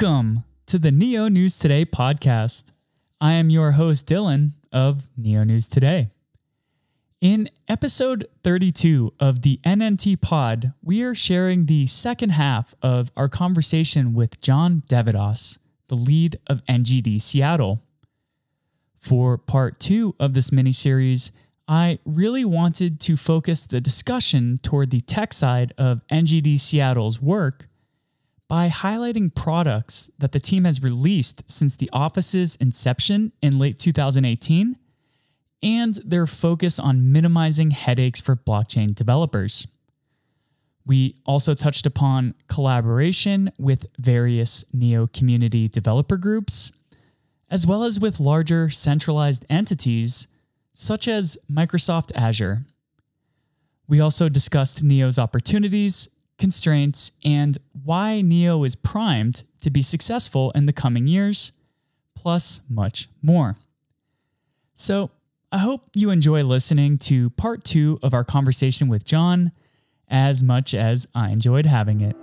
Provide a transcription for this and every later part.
Welcome to the Neo News Today podcast. I am your host, Dylan of Neo News Today. In episode 32 of the NNT Pod, we are sharing the second half of our conversation with John deVadoss, the lead of NGD Seattle. For part two of this mini series, I really wanted to focus the discussion toward the tech side of NGD Seattle's work by highlighting products that the team has released since the office's inception in late 2018 and their focus on minimizing headaches for blockchain developers. We also touched upon collaboration with various Neo community developer groups, as well as with larger centralized entities such as Microsoft Azure. We also discussed Neo's opportunities constraints, and why Neo is primed to be successful in the coming years, plus much more. So, I hope you enjoy listening to part two of our conversation with John as much as I enjoyed having it.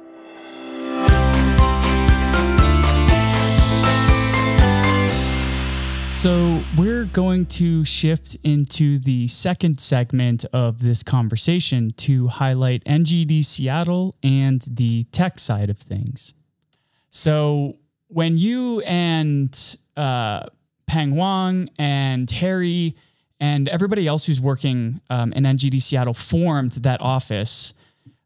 So, we're going to shift into the second segment of this conversation to highlight NGD Seattle and the tech side of things. So, when you and uh, Peng Wang and Harry and everybody else who's working um, in NGD Seattle formed that office,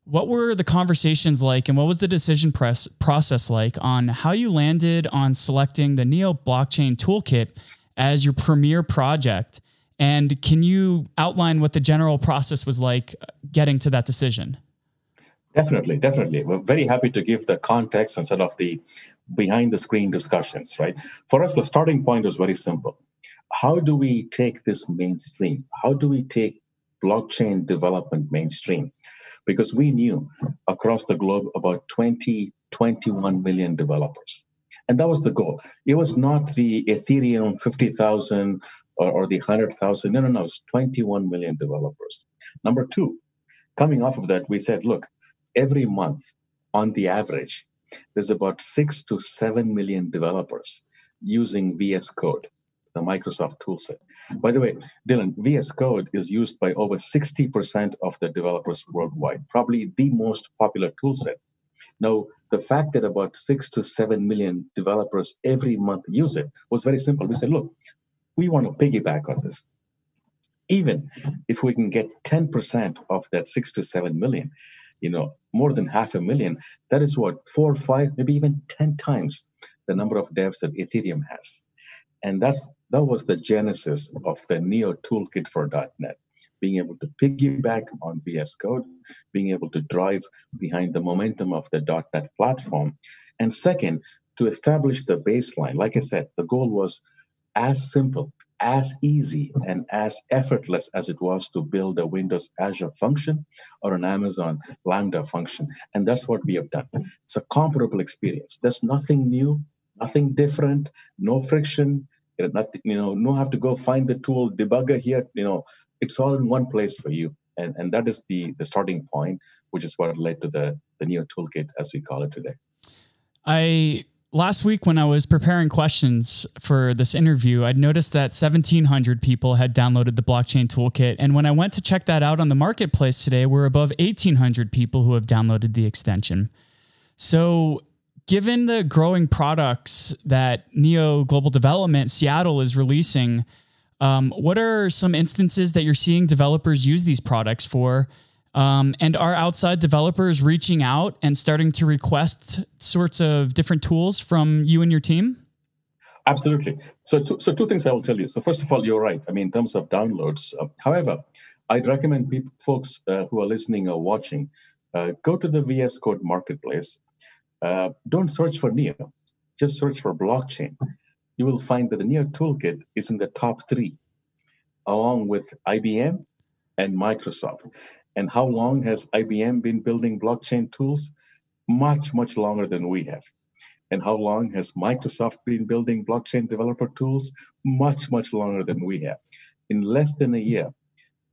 what were the conversations like and what was the decision press process like on how you landed on selecting the Neo blockchain toolkit as your premier project. And can you outline what the general process was like getting to that decision? Definitely, definitely. We're very happy to give the context and sort of the behind the screen discussions, right? For us, the starting point was very simple. How do we take this mainstream? How do we take blockchain development mainstream? Because we knew across the globe about 20, 21 million developers. And that was the goal. It was not the Ethereum 50,000 or, or the 100,000. No, no, no. It's 21 million developers. Number two, coming off of that, we said, look, every month, on the average, there's about six to seven million developers using VS Code, the Microsoft toolset. By the way, Dylan, VS Code is used by over 60% of the developers worldwide, probably the most popular toolset. Now, the fact that about six to seven million developers every month use it was very simple. We said, look, we want to piggyback on this. Even if we can get 10% of that six to seven million, you know, more than half a million, that is what, four, or five, maybe even 10 times the number of devs that Ethereum has. And that's that was the genesis of the Neo toolkit for .NET being able to piggyback on VS Code, being able to drive behind the momentum of the .NET platform. And second, to establish the baseline. Like I said, the goal was as simple, as easy, and as effortless as it was to build a Windows Azure function or an Amazon Lambda function. And that's what we have done. It's a comparable experience. There's nothing new, nothing different, no friction, nothing, you know, no have to go find the tool debugger here, you know, it's all in one place for you. And, and that is the, the starting point, which is what led to the, the Neo toolkit, as we call it today. I last week when I was preparing questions for this interview, I'd noticed that 1,700 people had downloaded the blockchain toolkit. And when I went to check that out on the marketplace today, we're above 1,800 people who have downloaded the extension. So, given the growing products that Neo Global Development Seattle is releasing, um, what are some instances that you're seeing developers use these products for? Um, and are outside developers reaching out and starting to request sorts of different tools from you and your team? Absolutely. So, so, two things I will tell you. So, first of all, you're right. I mean, in terms of downloads. Uh, however, I'd recommend people, folks uh, who are listening or watching, uh, go to the VS Code marketplace. Uh, don't search for Neo, just search for blockchain you will find that the Neo Toolkit is in the top three, along with IBM and Microsoft. And how long has IBM been building blockchain tools? Much, much longer than we have. And how long has Microsoft been building blockchain developer tools? Much, much longer than we have. In less than a year,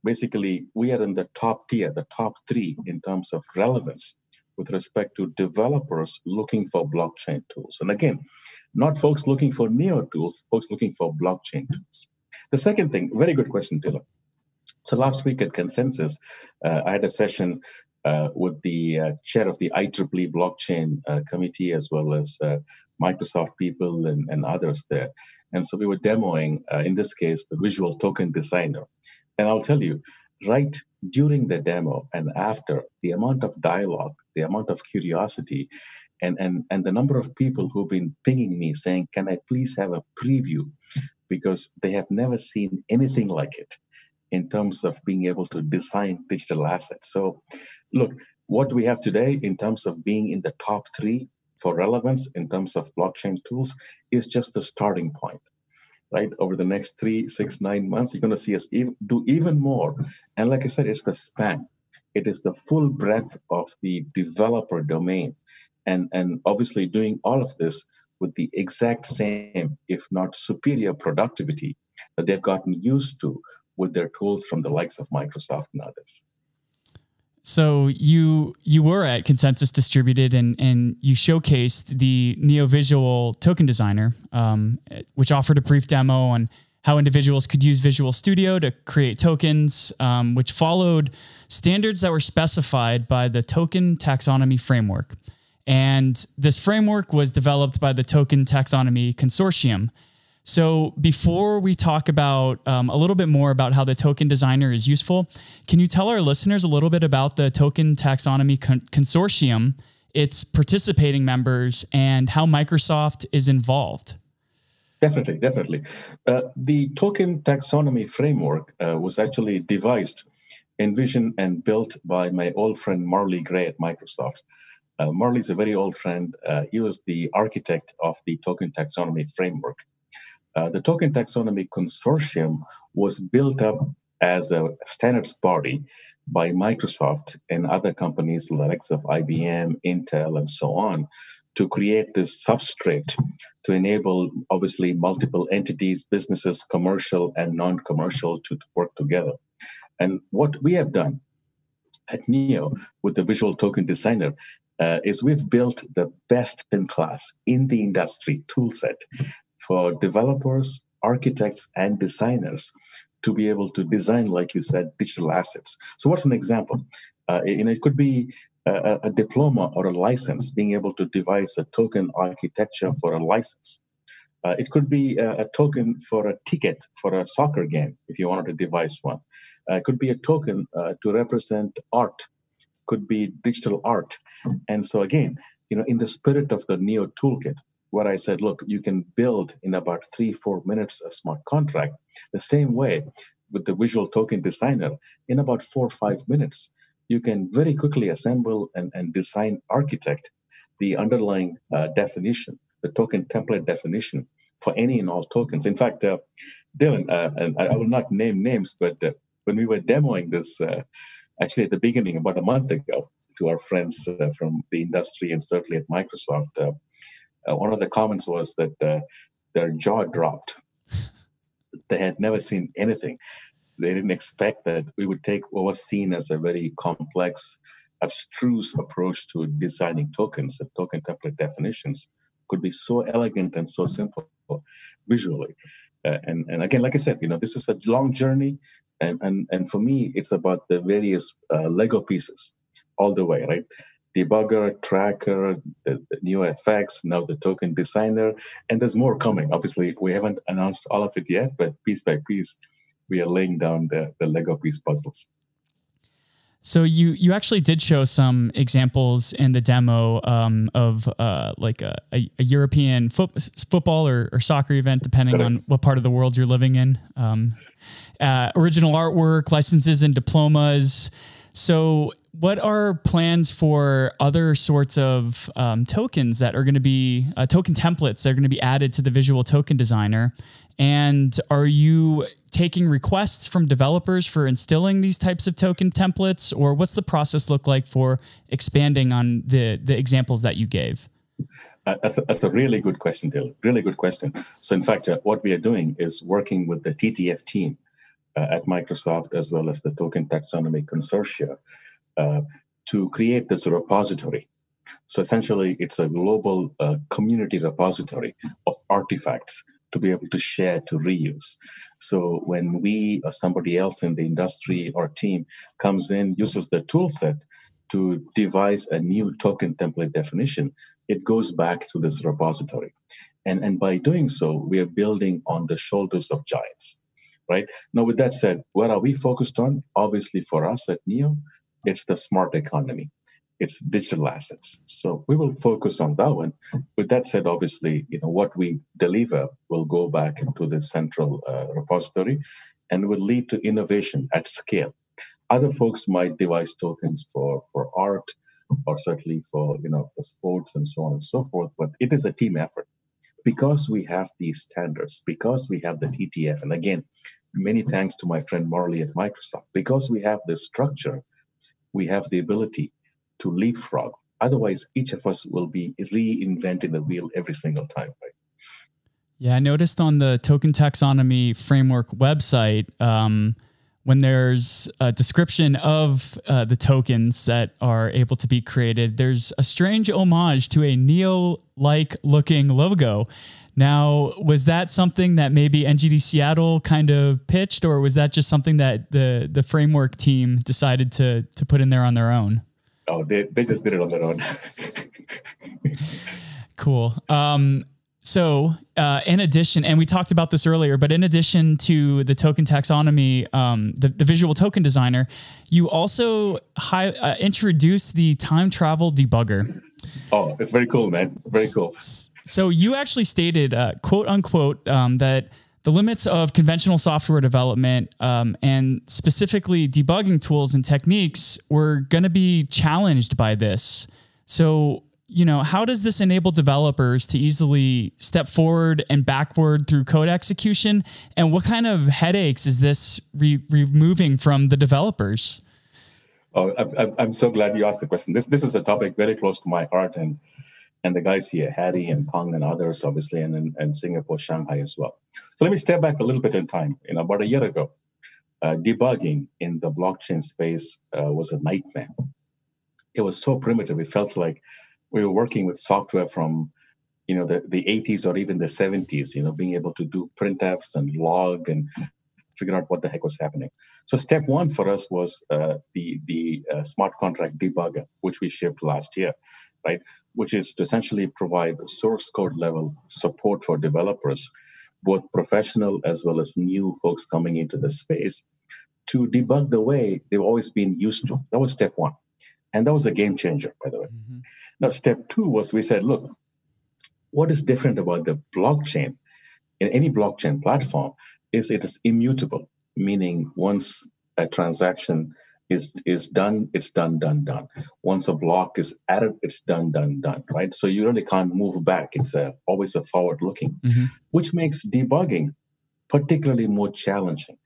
basically, we are in the top tier, the top three in terms of relevance with respect to developers looking for blockchain tools. And again, not folks looking for neo tools, folks looking for blockchain tools. The second thing, very good question, Dylan. So last week at Consensus, uh, I had a session uh, with the uh, chair of the IEEE blockchain uh, committee as well as uh, Microsoft people and, and, others there. And so we were demoing, uh, in this case, the visual token designer. And I'll tell you, right during the demo and after, the amount of dialogue, the amount of curiosity, and, and, and the number of people who've been pinging me saying, Can I please have a preview? Because they have never seen anything like it in terms of being able to design digital assets. So, look, what we have today in terms of being in the top three for relevance in terms of blockchain tools is just the starting point right? Over the next three, six, nine months, you're going to see us do even more. And like I said, it's the span. It is the full breadth of the developer domain, and and obviously doing all of this with the exact same, if not superior, productivity that they've gotten used to with their tools from the likes of Microsoft and others. So you you were at Consensus Distributed and and you showcased the NeoVisual token designer, um, which offered a brief demo on how individuals could use Visual Studio to create tokens, um, which followed standards that were specified by the Token Taxonomy Framework. And this framework was developed by the Token Taxonomy Consortium, so, before we talk about um, a little bit more about how the token designer is useful, can you tell our listeners a little bit about the Token Taxonomy Con- Consortium, its participating members, and how Microsoft is involved? Definitely, definitely. Uh, the token taxonomy framework uh, was actually devised, envisioned, and built by my old friend Marley Gray at Microsoft. Uh, Marley's a very old friend. Uh, he was the architect of the token taxonomy framework. Uh, the Token Taxonomy Consortium was built up as a standards body by Microsoft and other companies like of IBM, Intel, and so on to create this substrate to enable obviously multiple entities, businesses, commercial and non-commercial to work together. And what we have done at Neo with the Visual Token Designer uh, is we've built the best in class in the industry toolset for developers, architects, and designers to be able to design, like you said, digital assets. So, what's an example? Uh, and it could be a, a, diploma or a license, being able to devise a token architecture for a license. Uh, it could be a, a, token for a ticket for a soccer game, if you wanted to devise one. Uh, it could be a token uh, to represent art, could be digital art. And so, again, you know, in the spirit of the Neo Toolkit, where I said, look, you can build in about three, four minutes a smart contract. The same way with the visual token designer, in about four or five minutes, you can very quickly assemble and, and design architect the underlying uh, definition, the token template definition for any and all tokens. In fact, uh, Dylan, uh, and I will not name names, but uh, when we were demoing this, uh, actually at the beginning, about a month ago, to our friends uh, from the industry and certainly at Microsoft, one of the comments was that their jaw dropped. they had never seen anything. They didn't expect that we would take what was seen as a very complex, abstruse approach to designing tokens and token template definitions could be so elegant and so simple visually. Uh, and, and again, like I said, you know, this is a long journey. And, and, and for me, it's about the various uh, Lego pieces all the way, right? debugger, tracker, the, the, new effects, now the token designer, and there's more coming. Obviously, we haven't announced all of it yet, but piece by piece, we are laying down the, the Lego piece puzzles. So you you actually did show some examples in the demo um, of uh, like a, a, a European foot, football or, or, soccer event, depending Correct. on what part of the world you're living in. Um, uh, original artwork, licenses, and diplomas. So what are plans for other sorts of um, tokens that are going to be uh, token templates that are going to be added to the visual token designer? And are you taking requests from developers for instilling these types of token templates, or what's the process look like for expanding on the the examples that you gave? Uh, that's, a, that's a really good question, Dylan. Really good question. So, in fact, uh, what we are doing is working with the TTF team uh, at Microsoft as well as the Token Taxonomy Consortia uh, to create this repository. So essentially, it's a global uh, community repository of artifacts to be able to share to reuse. So when we or somebody else in the industry or team comes in, uses the tool set to devise a new token template definition, it goes back to this repository. And, and by doing so, we are building on the shoulders of giants, right? Now, with that said, what are we focused on? Obviously, for us at NEO, it's the smart economy it's digital assets. So we will focus on that one. With that said, obviously, you know what we deliver will go back into the central uh, repository, and will lead to innovation at scale. Other folks might devise tokens for for art, or certainly for you know for sports and so on and so forth. But it is a team effort because we have these standards, because we have the TTF, and again, many thanks to my friend Marley at Microsoft, because we have this structure, we have the ability to leapfrog. Otherwise, each of us will be reinventing the wheel every single time, right? Yeah, I noticed on the token taxonomy framework website, um, when there's a description of uh, the tokens that are able to be created, there's a strange homage to a Neo like looking logo. Now, was that something that maybe NGD Seattle kind of pitched, or was that just something that the the framework team decided to to put in there on their own? Oh, they, they just did it on their own. cool. Um, so, uh, in addition, and we talked about this earlier, but in addition to the token taxonomy, um, the, the visual token designer, you also hi- uh, introduced the time travel debugger. Oh, it's very cool, man. Very cool. So, you actually stated, uh, quote unquote, um, that the limits of conventional software development um, and specifically debugging tools and techniques were going to be challenged by this. So, you know, how does this enable developers to easily step forward and backward through code execution? And what kind of headaches is this re- removing from the developers? Oh, I'm, I'm so glad you asked the question. This this is a topic very close to my heart, and and the guys here, Harry and Pong and others, obviously, and, and, and Singapore, Shanghai as well. So let me step back a little bit in time. You know, about a year ago, uh, debugging in the blockchain space uh, was a nightmare. It was so primitive. It felt like we were working with software from, you know, the, the 80s or even the 70s. You know, being able to do printfs and log and figure out what the heck was happening. So step one for us was uh, the the uh, smart contract debugger, which we shipped last year, right? which is to essentially provide source code level support for developers, both professional as well as new folks coming into the space, to debug the way they've always been used to. That was step one. And that was a game changer, by the way. Mm-hmm. Now, step two was we said, look, what is different about the blockchain in any blockchain platform is it is immutable, meaning once a transaction is is done it's done done done. Once a block is added it's done done done right? So you really can't move back. It's a, always a forward looking mm-hmm. which makes debugging particularly more challenging.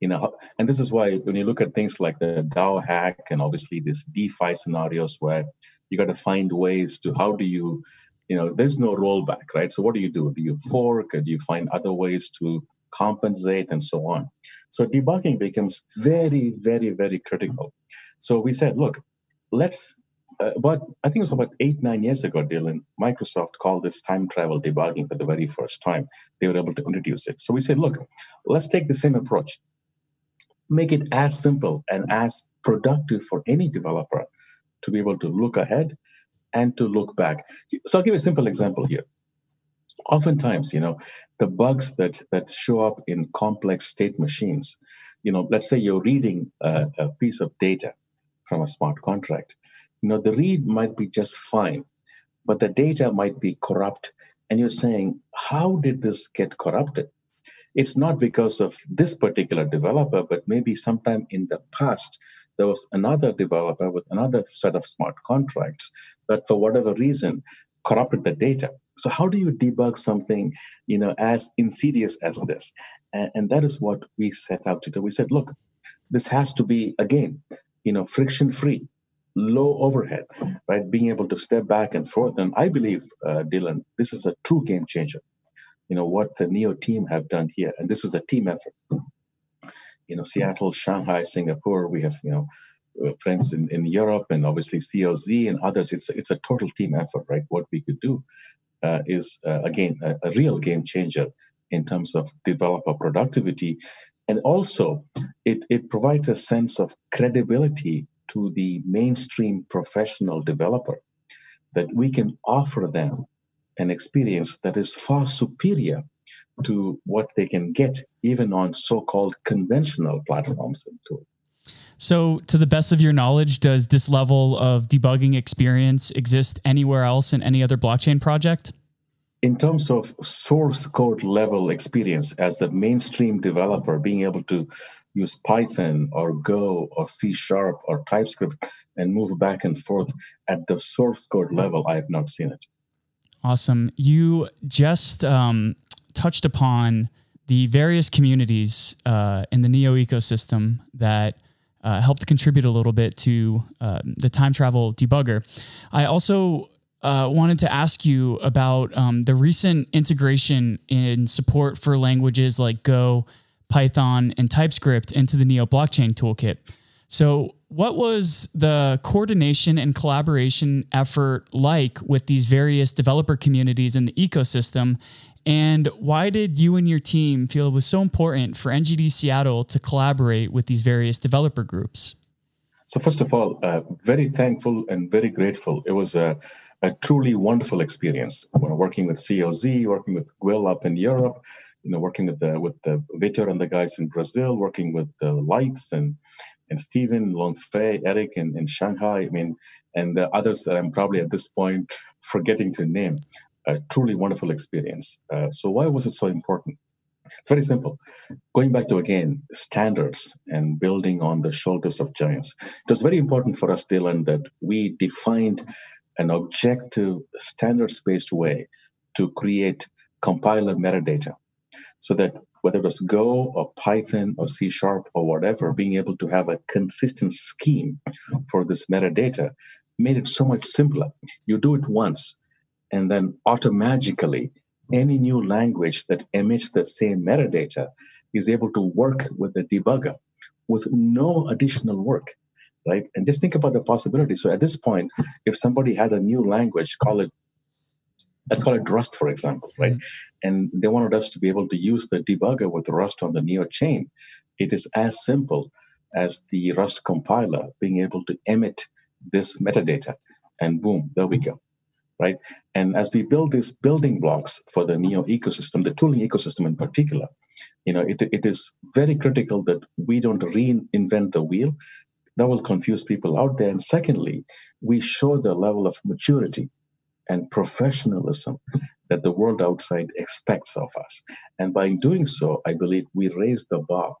You know and this is why when you look at things like the dao hack and obviously these defi scenarios where you got to find ways to how do you you know there's no rollback right? So what do you do? Do you fork? Or do you find other ways to compensate, and so on. So debugging becomes very, very, very critical. So we said, look, let's. Uh, but I think it was about eight, nine years ago, Dylan, Microsoft called this time travel debugging for the very first time. They were able to introduce it. So we said, look, let's take the same approach. Make it as simple and as productive for any developer to be able to look ahead and to look back. So I'll give a simple example here. Oftentimes, you know, the bugs that that show up in complex state machines. You know, let's say you're reading a, a piece of data from a smart contract. You know, the read might be just fine, but the data might be corrupt, and you're saying, how did this get corrupted? It's not because of this particular developer, but maybe sometime in the past there was another developer with another set of smart contracts that, for whatever reason, corrupted the data. So how do you debug something, you know, as insidious as this? And, and that is what we set out to do. We said, look, this has to be again, you know, friction free, low overhead, right? Being able to step back and forth. And I believe, uh, Dylan, this is a true game changer. You know what the Neo team have done here, and this is a team effort. You know, Seattle, Shanghai, Singapore. We have you know uh, friends in, in Europe and obviously COZ and others, it's, it's a total team effort, right? What we could do uh, is, uh, again, a, a, real game changer in terms of developer productivity. And also, it, it provides a sense of credibility to the mainstream professional developer that we can offer them an experience that is far superior to what they can get even on so-called conventional platforms and tools. So, to the best of your knowledge, does this level of debugging experience exist anywhere else in any other blockchain project? In terms of source code level experience, as the mainstream developer, being able to use Python or Go or C Sharp or TypeScript and move back and forth at the source code level, I have not seen it. Awesome. You just um, touched upon the various communities uh, in the Neo ecosystem that uh, helped contribute a little bit to uh, the time travel debugger. I also uh, wanted to ask you about um, the recent integration in support for languages like Go, Python, and TypeScript into the Neo blockchain toolkit. So, what was the coordination and collaboration effort like with these various developer communities in the ecosystem? And why did you and your team feel it was so important for NGD Seattle to collaborate with these various developer groups? So, first of all, uh, very thankful and very grateful. It was a, a truly wonderful experience. When working with COZ, working with Guil up in Europe, you know, working with the with the Vitor and the guys in Brazil, working with the Lights and and Stephen, Longfei, Erik in, in Shanghai. I mean, and the others that I'm probably at this point forgetting to name a truly wonderful experience. Uh, so why was it so important? It's very simple. Going back to again standards and building on the shoulders of giants. It was very important for us, Dylan, that we defined an objective, standards-based way to create compiler metadata, so that whether it was Go or Python or C Sharp or whatever, being able to have a consistent scheme for this metadata made it so much simpler. You do it once, and then automatically any new language that emits the same metadata is able to work with the debugger with no additional work right? And just think about the possibility. So at this point if somebody had a new language call it let's call it rust for example right? Mm-hmm. and they wanted us to be able to use the debugger with rust on the neo chain it is as simple as the rust compiler being able to emit this metadata. And boom there we go right? And as we build these building blocks for the Neo ecosystem, the tooling ecosystem in particular, you know, it, it is very critical that we don't reinvent the wheel. That will confuse people out there. And secondly, we show the level of maturity and professionalism that the world outside expects of us. And by doing so, I believe we raise the bar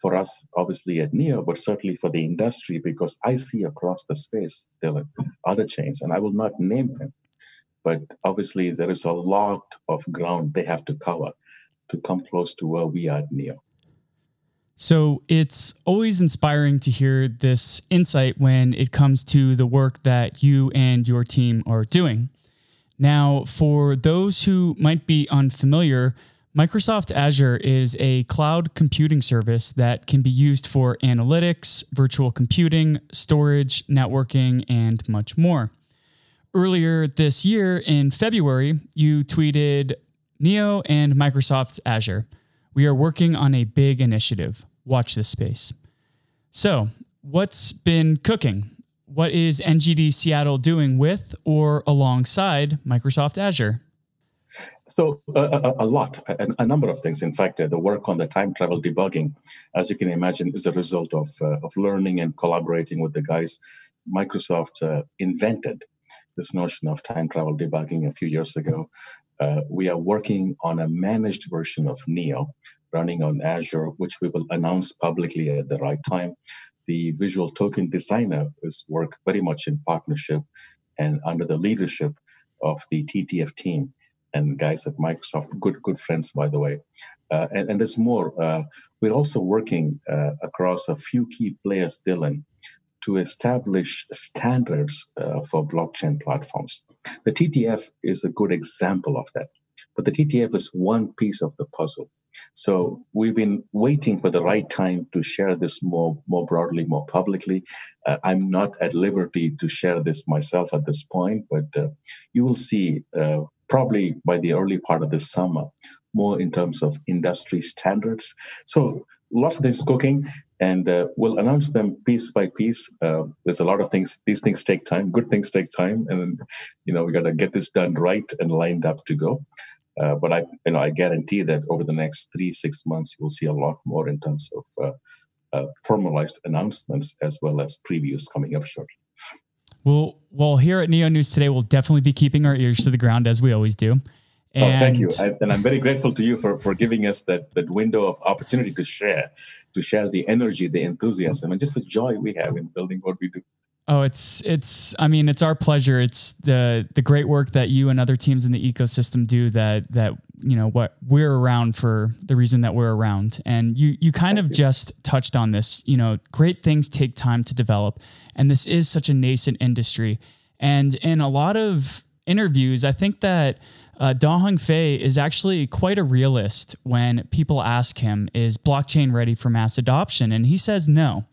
for us, obviously at NEO, but certainly for the industry, because I see across the space there are other chains, and I will not name them, but obviously there is a lot of ground they have to cover to come close to where we are at NEO. So it's always inspiring to hear this insight when it comes to the work that you and your team are doing. Now, for those who might be unfamiliar, Microsoft Azure is a cloud computing service that can be used for analytics, virtual computing, storage, networking, and much more. Earlier this year in February, you tweeted Neo and Microsoft Azure. We are working on a big initiative. Watch this space. So, what's been cooking? What is NGD Seattle doing with or alongside Microsoft Azure? So uh, a, a, lot, a, a, number of things. In fact, uh, the work on the time travel debugging, as you can imagine, is a result of uh, of learning and collaborating with the guys. Microsoft uh, invented this notion of time travel debugging a few years ago. Uh, we are working on a managed version of Neo, running on Azure, which we will announce publicly at the right time. The visual token designer is work very much in partnership and under the leadership of the TTF team and guys at Microsoft, good good friends by the way. Uh, and, and, there's more. Uh, we're also working uh, across a few key players, Dylan, to establish standards uh, for blockchain platforms. The TTF is a good example of that. But the TTF is one piece of the puzzle. So we've been waiting for the right time to share this more more broadly, more publicly. Uh, I'm not at liberty to share this myself at this point, but uh, you will see uh, probably by the early part of this summer more in terms of industry standards. So lots of things cooking, and uh, we'll announce them piece by piece. Uh, there's a lot of things. These things take time. Good things take time, and you know we got to get this done right and lined up to go. Uh, but I, you know, I guarantee that over the next three six months, you'll see a lot more in terms of uh, uh, formalized announcements as well as previews coming up shortly. Well, well, here at Neo News today, we'll definitely be keeping our ears to the ground as we always do. And oh, thank you, I, and I'm very grateful to you for, for giving us that that window of opportunity to share, to share the energy, the enthusiasm, and just the joy we have in building what we do. Oh, it's it's. I mean, it's our pleasure. It's the the great work that you and other teams in the ecosystem do. That that you know what we're around for the reason that we're around. And you you kind Thank of you. just touched on this. You know, great things take time to develop, and this is such a nascent industry. And in a lot of interviews, I think that uh, Da Hongfei is actually quite a realist when people ask him, is blockchain ready for mass adoption? And he says no.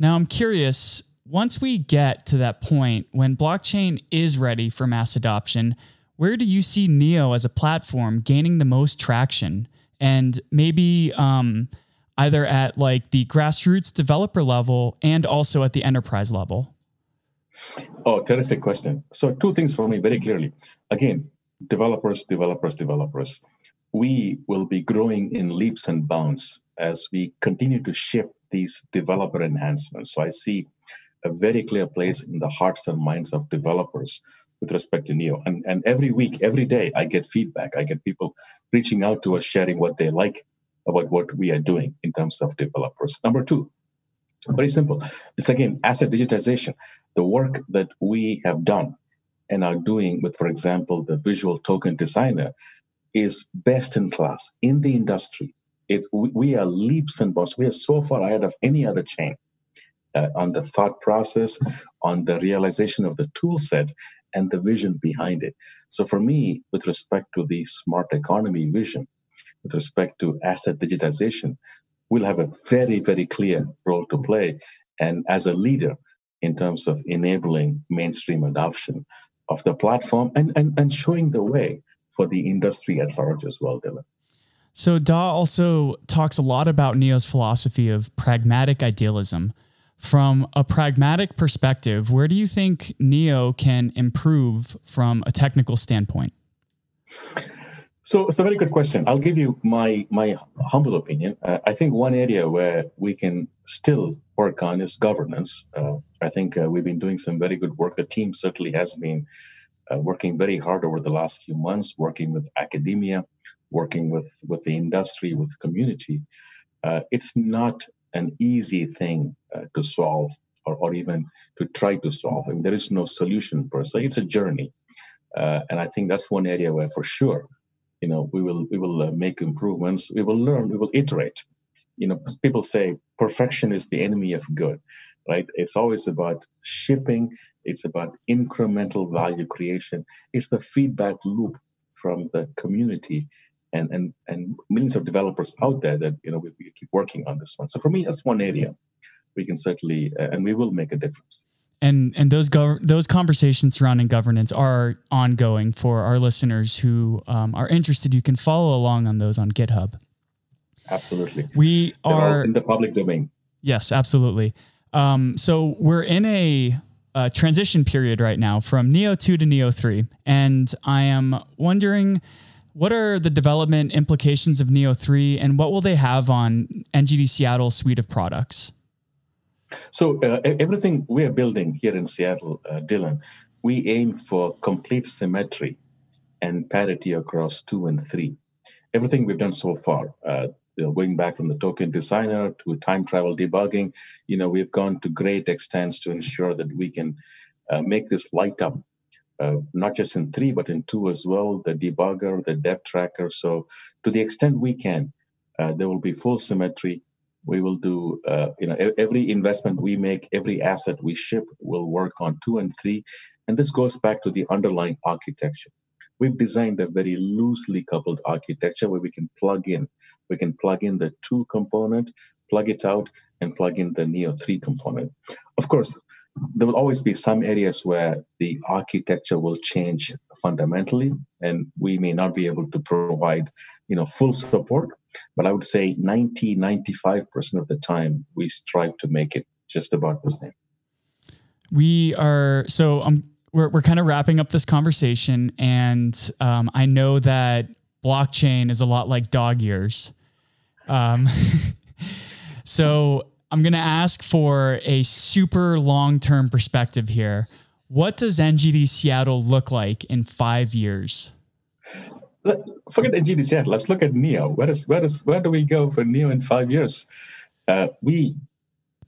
Now, I'm curious, once we get to that point when blockchain is ready for mass adoption, where do you see Neo as a platform gaining the most traction? And maybe um, either at like the grassroots developer level and also at the enterprise level? Oh, terrific question. So, two things for me very clearly. Again, developers, developers, developers. We will be growing in leaps and bounds as we continue to ship these developer enhancements. So I see a very clear place in the hearts and minds of developers with respect to Neo. And, and every week, every day, I get feedback. I get people reaching out to us, sharing what they like about what we are doing in terms of developers. Number two, very simple. It's again asset digitization. The work that we have done and are doing with, for example, the visual token designer is best in class in the industry. It's, we are leaps and bounds. We are so far ahead of any other chain uh, on the thought process, on the realization of the tool set, and the vision behind it. So, for me, with respect to the smart economy vision, with respect to asset digitization, we'll have a very, very clear role to play. And as a leader, in terms of enabling mainstream adoption of the platform and, and, and showing the way for the industry at large as well, Dylan. So Da also talks a lot about Neo's philosophy of pragmatic idealism. From a pragmatic perspective, where do you think Neo can improve from a technical standpoint? So it's a very good question. I'll give you my my humble opinion. Uh, I think one area where we can still work on is governance. Uh, I think uh, we've been doing some very good work. The team certainly has been uh, working very hard over the last few months, working with academia, working with with the industry, with community. Uh, it's not an easy thing uh, to solve or, or even to try to solve. I mean, there is no solution per se. It's a journey, and I think that's one area where, for sure, you know we will we will uh, make improvements. We will learn we will iterate. You know people say perfection is the enemy of good right? It's always about shipping it's about incremental value creation. It's the feedback loop from the community and and and millions of developers out there that you know we, we keep working on this one. So for me that's one area we can certainly uh, and we will make a difference and and those gov- those conversations surrounding governance are ongoing for our listeners who um, are interested. You can follow along on those on GitHub. Absolutely, we They're are in the public domain. Yes, absolutely. Um, so we're in a, a transition period right now from Neo two to Neo three, and I am wondering. What are the development implications of Neo 3 and what will they have on NGD Seattle's suite of products? So uh, everything we are building here in Seattle, uh, Dylan, we aim for complete symmetry and parity across two and three. Everything we've done so far, uh, you know, going back from the token designer to time travel debugging, you know, we've gone to great extents to ensure that we can uh, make this light up, uh, not just in three, but in two as well, the debugger, the dev tracker. So to the extent we can, uh, there will be full symmetry we will do uh, you know every investment we make every asset we ship will work on two and three and this goes back to the underlying architecture we've designed a very loosely coupled architecture where we can plug in. We can plug in the two component, plug it out, and plug in the Neo 3 component. Of course, there will always be some areas where the architecture will change fundamentally and we may not be able to provide you know full support. But i would say 90 95% of the time we strive to make it just about the same. We are so um, we're, we're kind of wrapping up this conversation and um, i know that blockchain is a lot like dog years um, so I'm going to ask for a super long term perspective here. What does NGD Seattle look like in five years? Forget NGD Seattle. Let's look at NEO. Where, is, where, is, where do we go for NEO in five years? Uh, we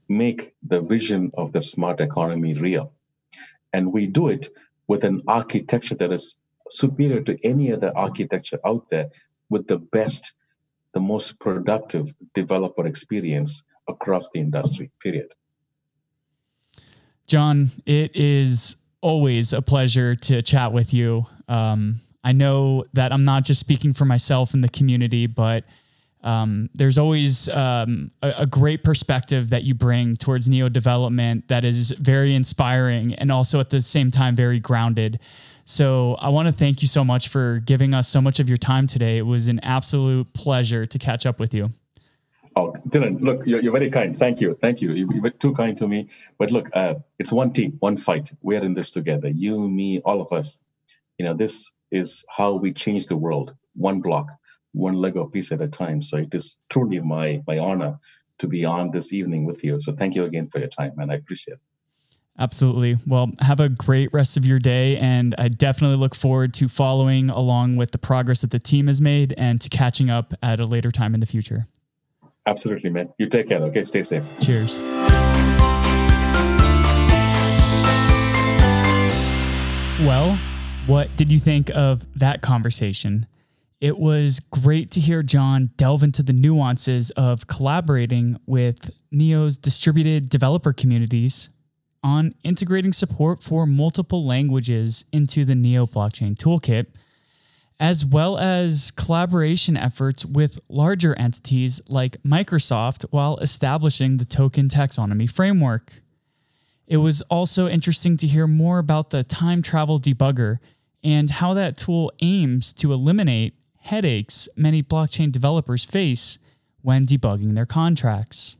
make the vision of the smart economy real. And we do it with an architecture that is superior to any other architecture out there with the best, the most productive developer experience across the industry, period. John, it is always a pleasure to chat with you. Um, I know that I'm not just speaking for myself in the community, but um, there's always um, a, a, great perspective that you bring towards neo development that is very inspiring and also at the same time very grounded. So I want to thank you so much for giving us so much of your time today. It was an absolute pleasure to catch up with you. Oh, Dylan, look, you're, you're, very kind. Thank you. Thank you. You, were too kind to me. But look, uh, it's one team, one fight. We're in this together. You, me, all of us. You know, this is how we change the world, one block, one Lego piece at a time. So it is truly my my honor to be on this evening with you. So thank you again for your time, and I appreciate it. Absolutely. Well, have a great rest of your day. And I definitely look forward to following along with the progress that the team has made and to catching up at a later time in the future. Absolutely, man. You take care. Okay, stay safe. Cheers. Well, what did you think of that conversation? It was great to hear John delve into the nuances of collaborating with Neo's distributed developer communities on integrating support for multiple languages into the Neo blockchain toolkit as well as collaboration efforts with larger entities like Microsoft while establishing the token taxonomy framework. It was also interesting to hear more about the time travel debugger and how that tool aims to eliminate headaches many blockchain developers face when debugging their contracts.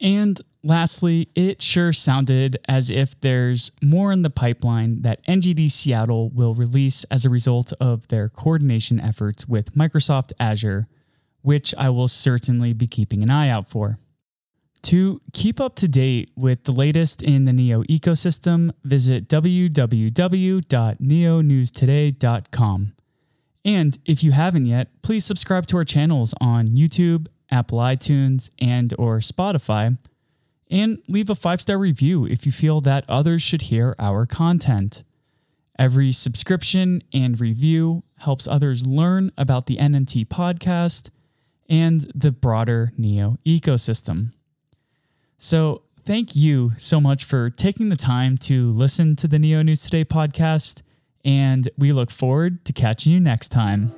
And lastly, it sure sounded as if there's more in the pipeline that NGD Seattle will release as a result of their coordination efforts with Microsoft Azure, which I will certainly be keeping an eye out for. To keep up to date with the latest in the NEO ecosystem, visit www.neonewstoday.com. And if you haven't yet, please subscribe to our channels on YouTube, Apple iTunes, and or Spotify and leave a five star review if you feel that others should hear our content. Every subscription and review helps others learn about the NNT podcast and the broader Neo ecosystem. So, thank you so much for taking the time to listen to the Neo News Today podcast, and we look forward to catching you next time.